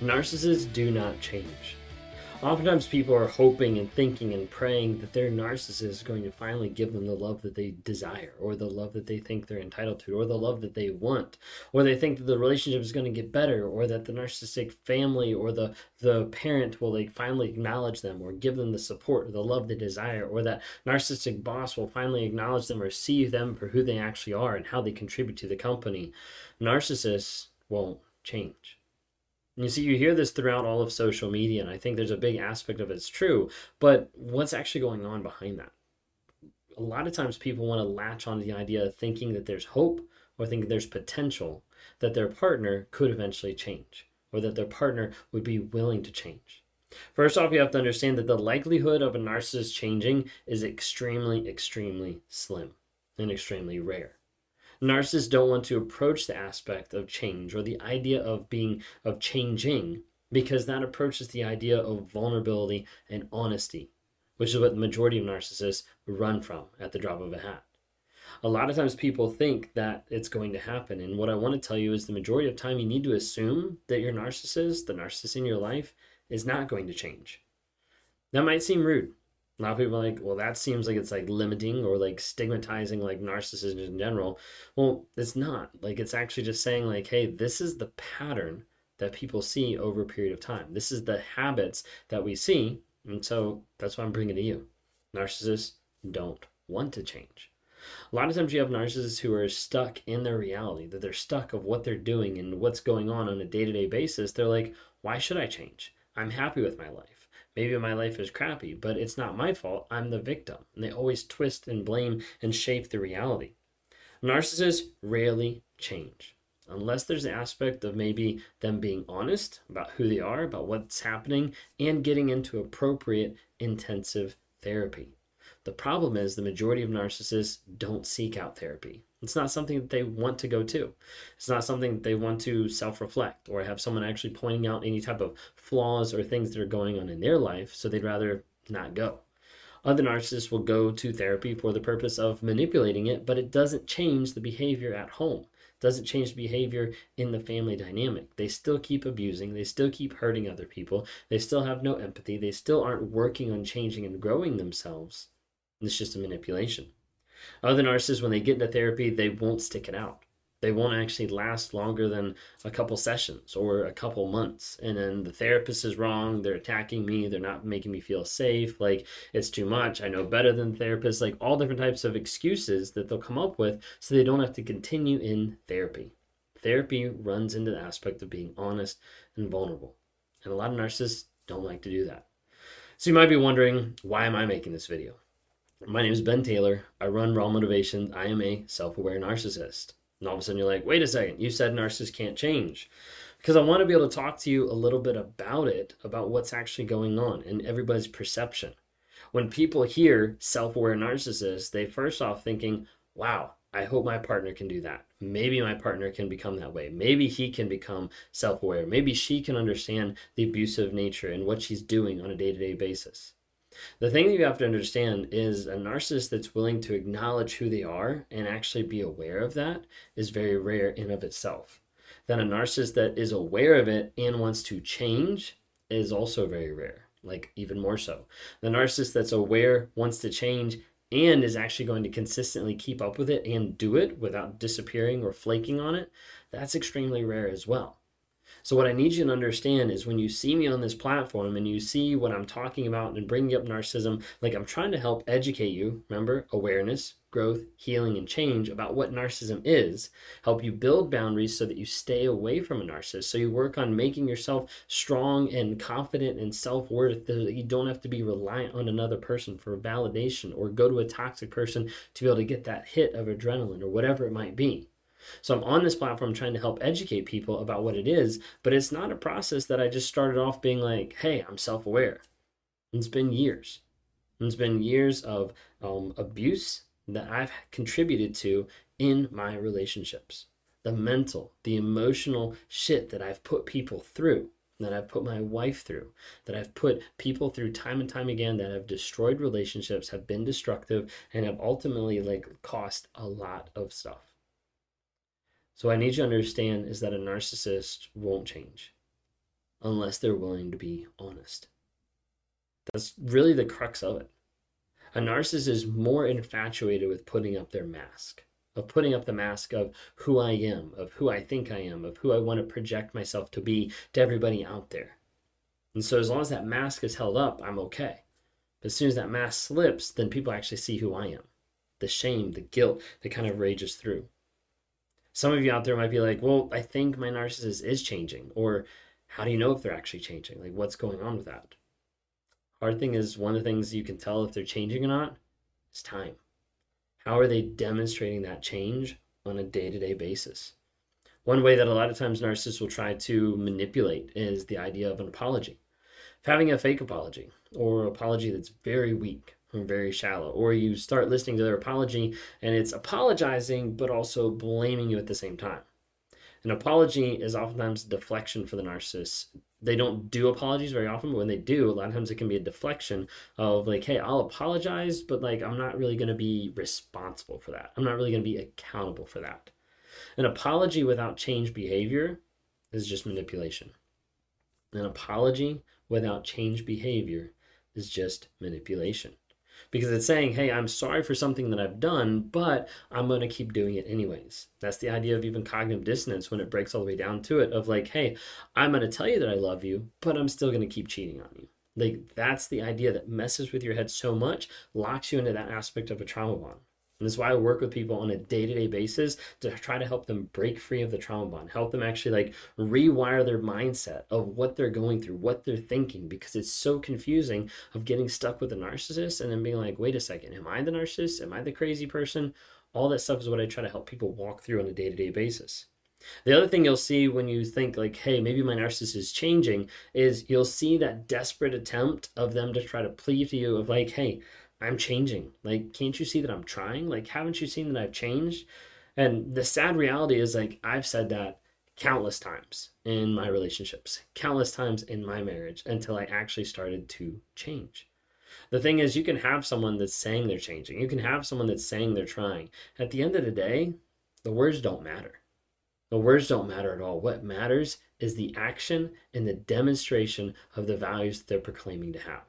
Narcissists do not change. Oftentimes, people are hoping and thinking and praying that their narcissist is going to finally give them the love that they desire, or the love that they think they're entitled to, or the love that they want, or they think that the relationship is going to get better, or that the narcissistic family or the the parent will like finally acknowledge them, or give them the support, or the love they desire, or that narcissistic boss will finally acknowledge them or see them for who they actually are and how they contribute to the company. Narcissists won't change you see, you hear this throughout all of social media, and I think there's a big aspect of it's true. But what's actually going on behind that? A lot of times people want to latch on to the idea of thinking that there's hope or think there's potential that their partner could eventually change or that their partner would be willing to change. First off, you have to understand that the likelihood of a narcissist changing is extremely, extremely slim and extremely rare narcissists don't want to approach the aspect of change or the idea of being of changing because that approaches the idea of vulnerability and honesty which is what the majority of narcissists run from at the drop of a hat. A lot of times people think that it's going to happen and what i want to tell you is the majority of time you need to assume that your narcissist the narcissist in your life is not going to change. That might seem rude a lot of people are like, well, that seems like it's like limiting or like stigmatizing like narcissism in general. Well, it's not. Like it's actually just saying like, hey, this is the pattern that people see over a period of time. This is the habits that we see. And so that's why I'm bringing to you. Narcissists don't want to change. A lot of times you have narcissists who are stuck in their reality, that they're stuck of what they're doing and what's going on on a day to day basis. They're like, why should I change? I'm happy with my life. Maybe my life is crappy, but it's not my fault. I'm the victim. And they always twist and blame and shape the reality. Narcissists rarely change unless there's an aspect of maybe them being honest about who they are, about what's happening, and getting into appropriate intensive therapy. The problem is the majority of narcissists don't seek out therapy. It's not something that they want to go to. It's not something that they want to self reflect or have someone actually pointing out any type of flaws or things that are going on in their life, so they'd rather not go. Other narcissists will go to therapy for the purpose of manipulating it, but it doesn't change the behavior at home. It doesn't change the behavior in the family dynamic. They still keep abusing, they still keep hurting other people, they still have no empathy, they still aren't working on changing and growing themselves. It's just a manipulation. Other narcissists, when they get into therapy, they won't stick it out. They won't actually last longer than a couple sessions or a couple months. And then the therapist is wrong. They're attacking me. They're not making me feel safe. Like it's too much. I know better than therapists. Like all different types of excuses that they'll come up with so they don't have to continue in therapy. Therapy runs into the aspect of being honest and vulnerable. And a lot of narcissists don't like to do that. So you might be wondering, why am I making this video? My name is Ben Taylor. I run Raw Motivation. I am a self aware narcissist. And all of a sudden, you're like, wait a second, you said narcissists can't change. Because I want to be able to talk to you a little bit about it, about what's actually going on and everybody's perception. When people hear self aware narcissists, they first off thinking, wow, I hope my partner can do that. Maybe my partner can become that way. Maybe he can become self aware. Maybe she can understand the abusive nature and what she's doing on a day to day basis. The thing that you have to understand is a narcissist that's willing to acknowledge who they are and actually be aware of that is very rare in of itself. Then a narcissist that is aware of it and wants to change is also very rare, like even more so. The narcissist that's aware, wants to change, and is actually going to consistently keep up with it and do it without disappearing or flaking on it, that's extremely rare as well. So, what I need you to understand is when you see me on this platform and you see what I'm talking about and bringing up narcissism, like I'm trying to help educate you, remember, awareness, growth, healing, and change about what narcissism is, help you build boundaries so that you stay away from a narcissist. So, you work on making yourself strong and confident and self worth so that you don't have to be reliant on another person for validation or go to a toxic person to be able to get that hit of adrenaline or whatever it might be. So I'm on this platform trying to help educate people about what it is, but it's not a process that I just started off being like, hey, I'm self aware. It's been years. It's been years of um, abuse that I've contributed to in my relationships. The mental, the emotional shit that I've put people through, that I've put my wife through, that I've put people through time and time again that have destroyed relationships, have been destructive, and have ultimately like cost a lot of stuff. So what I need you to understand is that a narcissist won't change unless they're willing to be honest. That's really the crux of it. A narcissist is more infatuated with putting up their mask, of putting up the mask of who I am, of who I think I am, of who I want to project myself to be to everybody out there. And so as long as that mask is held up, I'm okay. But as soon as that mask slips, then people actually see who I am. The shame, the guilt that kind of rages through some of you out there might be like, well, I think my narcissist is changing. Or how do you know if they're actually changing? Like, what's going on with that? Hard thing is, one of the things you can tell if they're changing or not is time. How are they demonstrating that change on a day to day basis? One way that a lot of times narcissists will try to manipulate is the idea of an apology. Having a fake apology or apology that's very weak very shallow. Or you start listening to their apology and it's apologizing but also blaming you at the same time. An apology is oftentimes deflection for the narcissist. They don't do apologies very often, but when they do, a lot of times it can be a deflection of like, hey, I'll apologize, but like I'm not really going to be responsible for that. I'm not really going to be accountable for that. An apology without change behavior is just manipulation. An apology without change behavior is just manipulation because it's saying, hey, I'm sorry for something that I've done, but I'm going to keep doing it anyways. That's the idea of even cognitive dissonance when it breaks all the way down to it of like, hey, I'm going to tell you that I love you, but I'm still going to keep cheating on you. Like, that's the idea that messes with your head so much, locks you into that aspect of a trauma bond. And this is why I work with people on a day to day basis to try to help them break free of the trauma bond, help them actually like rewire their mindset of what they're going through, what they're thinking, because it's so confusing of getting stuck with a narcissist and then being like, wait a second, am I the narcissist? Am I the crazy person? All that stuff is what I try to help people walk through on a day to day basis. The other thing you'll see when you think like, hey, maybe my narcissist is changing is you'll see that desperate attempt of them to try to plead to you of like, hey, I'm changing. Like, can't you see that I'm trying? Like, haven't you seen that I've changed? And the sad reality is, like, I've said that countless times in my relationships, countless times in my marriage until I actually started to change. The thing is, you can have someone that's saying they're changing, you can have someone that's saying they're trying. At the end of the day, the words don't matter. The words don't matter at all. What matters is the action and the demonstration of the values that they're proclaiming to have.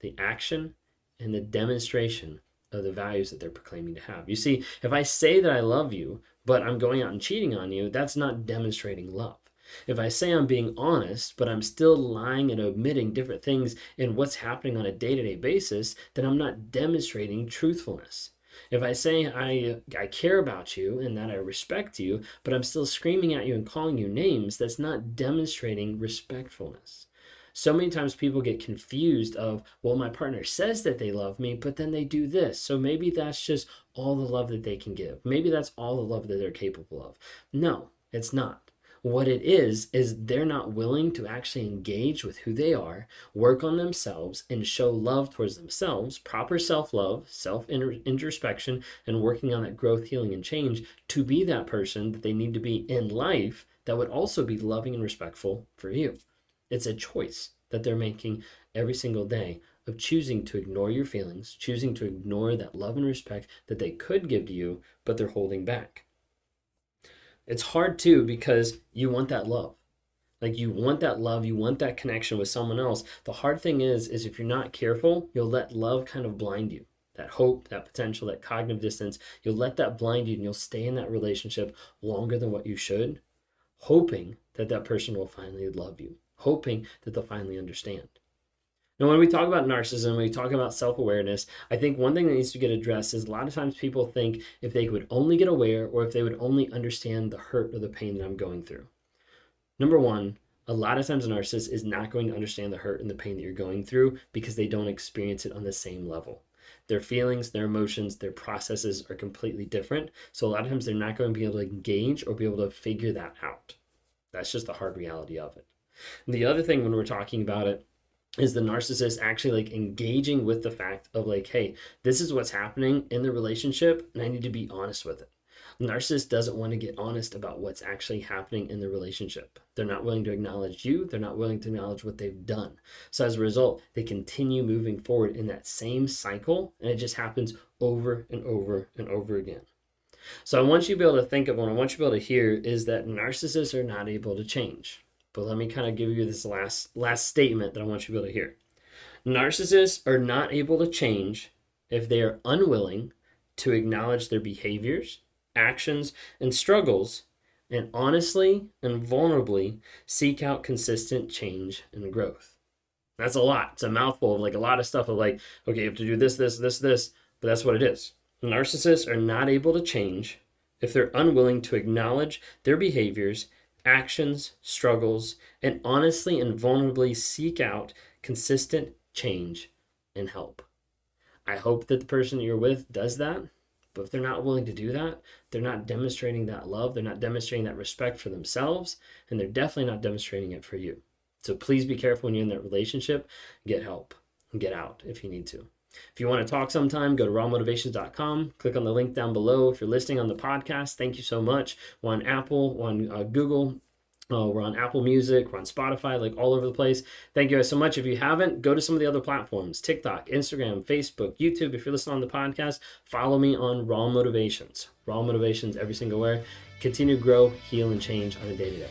The action and the demonstration of the values that they're proclaiming to have. You see, if I say that I love you, but I'm going out and cheating on you, that's not demonstrating love. If I say I'm being honest, but I'm still lying and omitting different things in what's happening on a day to day basis, then I'm not demonstrating truthfulness. If I say I, I care about you and that I respect you, but I'm still screaming at you and calling you names, that's not demonstrating respectfulness so many times people get confused of well my partner says that they love me but then they do this. So maybe that's just all the love that they can give. Maybe that's all the love that they're capable of. No it's not. What it is is they're not willing to actually engage with who they are work on themselves and show love towards themselves proper self-love self-introspection and working on that growth healing and change to be that person that they need to be in life that would also be loving and respectful for you it's a choice that they're making every single day of choosing to ignore your feelings, choosing to ignore that love and respect that they could give to you, but they're holding back. It's hard too because you want that love. Like you want that love, you want that connection with someone else. The hard thing is is if you're not careful, you'll let love kind of blind you. That hope, that potential, that cognitive dissonance, you'll let that blind you and you'll stay in that relationship longer than what you should hoping that that person will finally love you, hoping that they'll finally understand. Now, when we talk about narcissism, we talk about self awareness, I think one thing that needs to get addressed is a lot of times people think if they would only get aware or if they would only understand the hurt or the pain that I'm going through. Number one, a lot of times a narcissist is not going to understand the hurt and the pain that you're going through because they don't experience it on the same level. Their feelings, their emotions, their processes are completely different. So a lot of times they're not going to be able to engage or be able to figure that out. That's just the hard reality of it. The other thing when we're talking about it is the narcissist actually like engaging with the fact of like, hey, this is what's happening in the relationship and I need to be honest with it narcissist doesn't want to get honest about what's actually happening in the relationship. They're not willing to acknowledge you, they're not willing to acknowledge what they've done. So as a result, they continue moving forward in that same cycle, and it just happens over and over and over again. So I want you to be able to think of what I want you to be able to hear is that narcissists are not able to change. But let me kind of give you this last last statement that I want you to be able to hear. Narcissists are not able to change if they are unwilling to acknowledge their behaviors actions, and struggles, and honestly and vulnerably seek out consistent change and growth. That's a lot. It's a mouthful of like a lot of stuff of like, okay, you have to do this, this, this, this, but that's what it is. Narcissists are not able to change if they're unwilling to acknowledge their behaviors, actions, struggles, and honestly and vulnerably seek out consistent change and help. I hope that the person you're with does that. But if they're not willing to do that, they're not demonstrating that love, they're not demonstrating that respect for themselves, and they're definitely not demonstrating it for you. So please be careful when you're in that relationship. Get help and get out if you need to. If you want to talk sometime, go to rawmotivations.com. Click on the link down below. If you're listening on the podcast, thank you so much. On Apple, on uh, Google, uh, we're on Apple Music, we're on Spotify, like all over the place. Thank you guys so much. If you haven't, go to some of the other platforms TikTok, Instagram, Facebook, YouTube. If you're listening on the podcast, follow me on Raw Motivations. Raw Motivations every single where. Continue to grow, heal, and change on a day to day.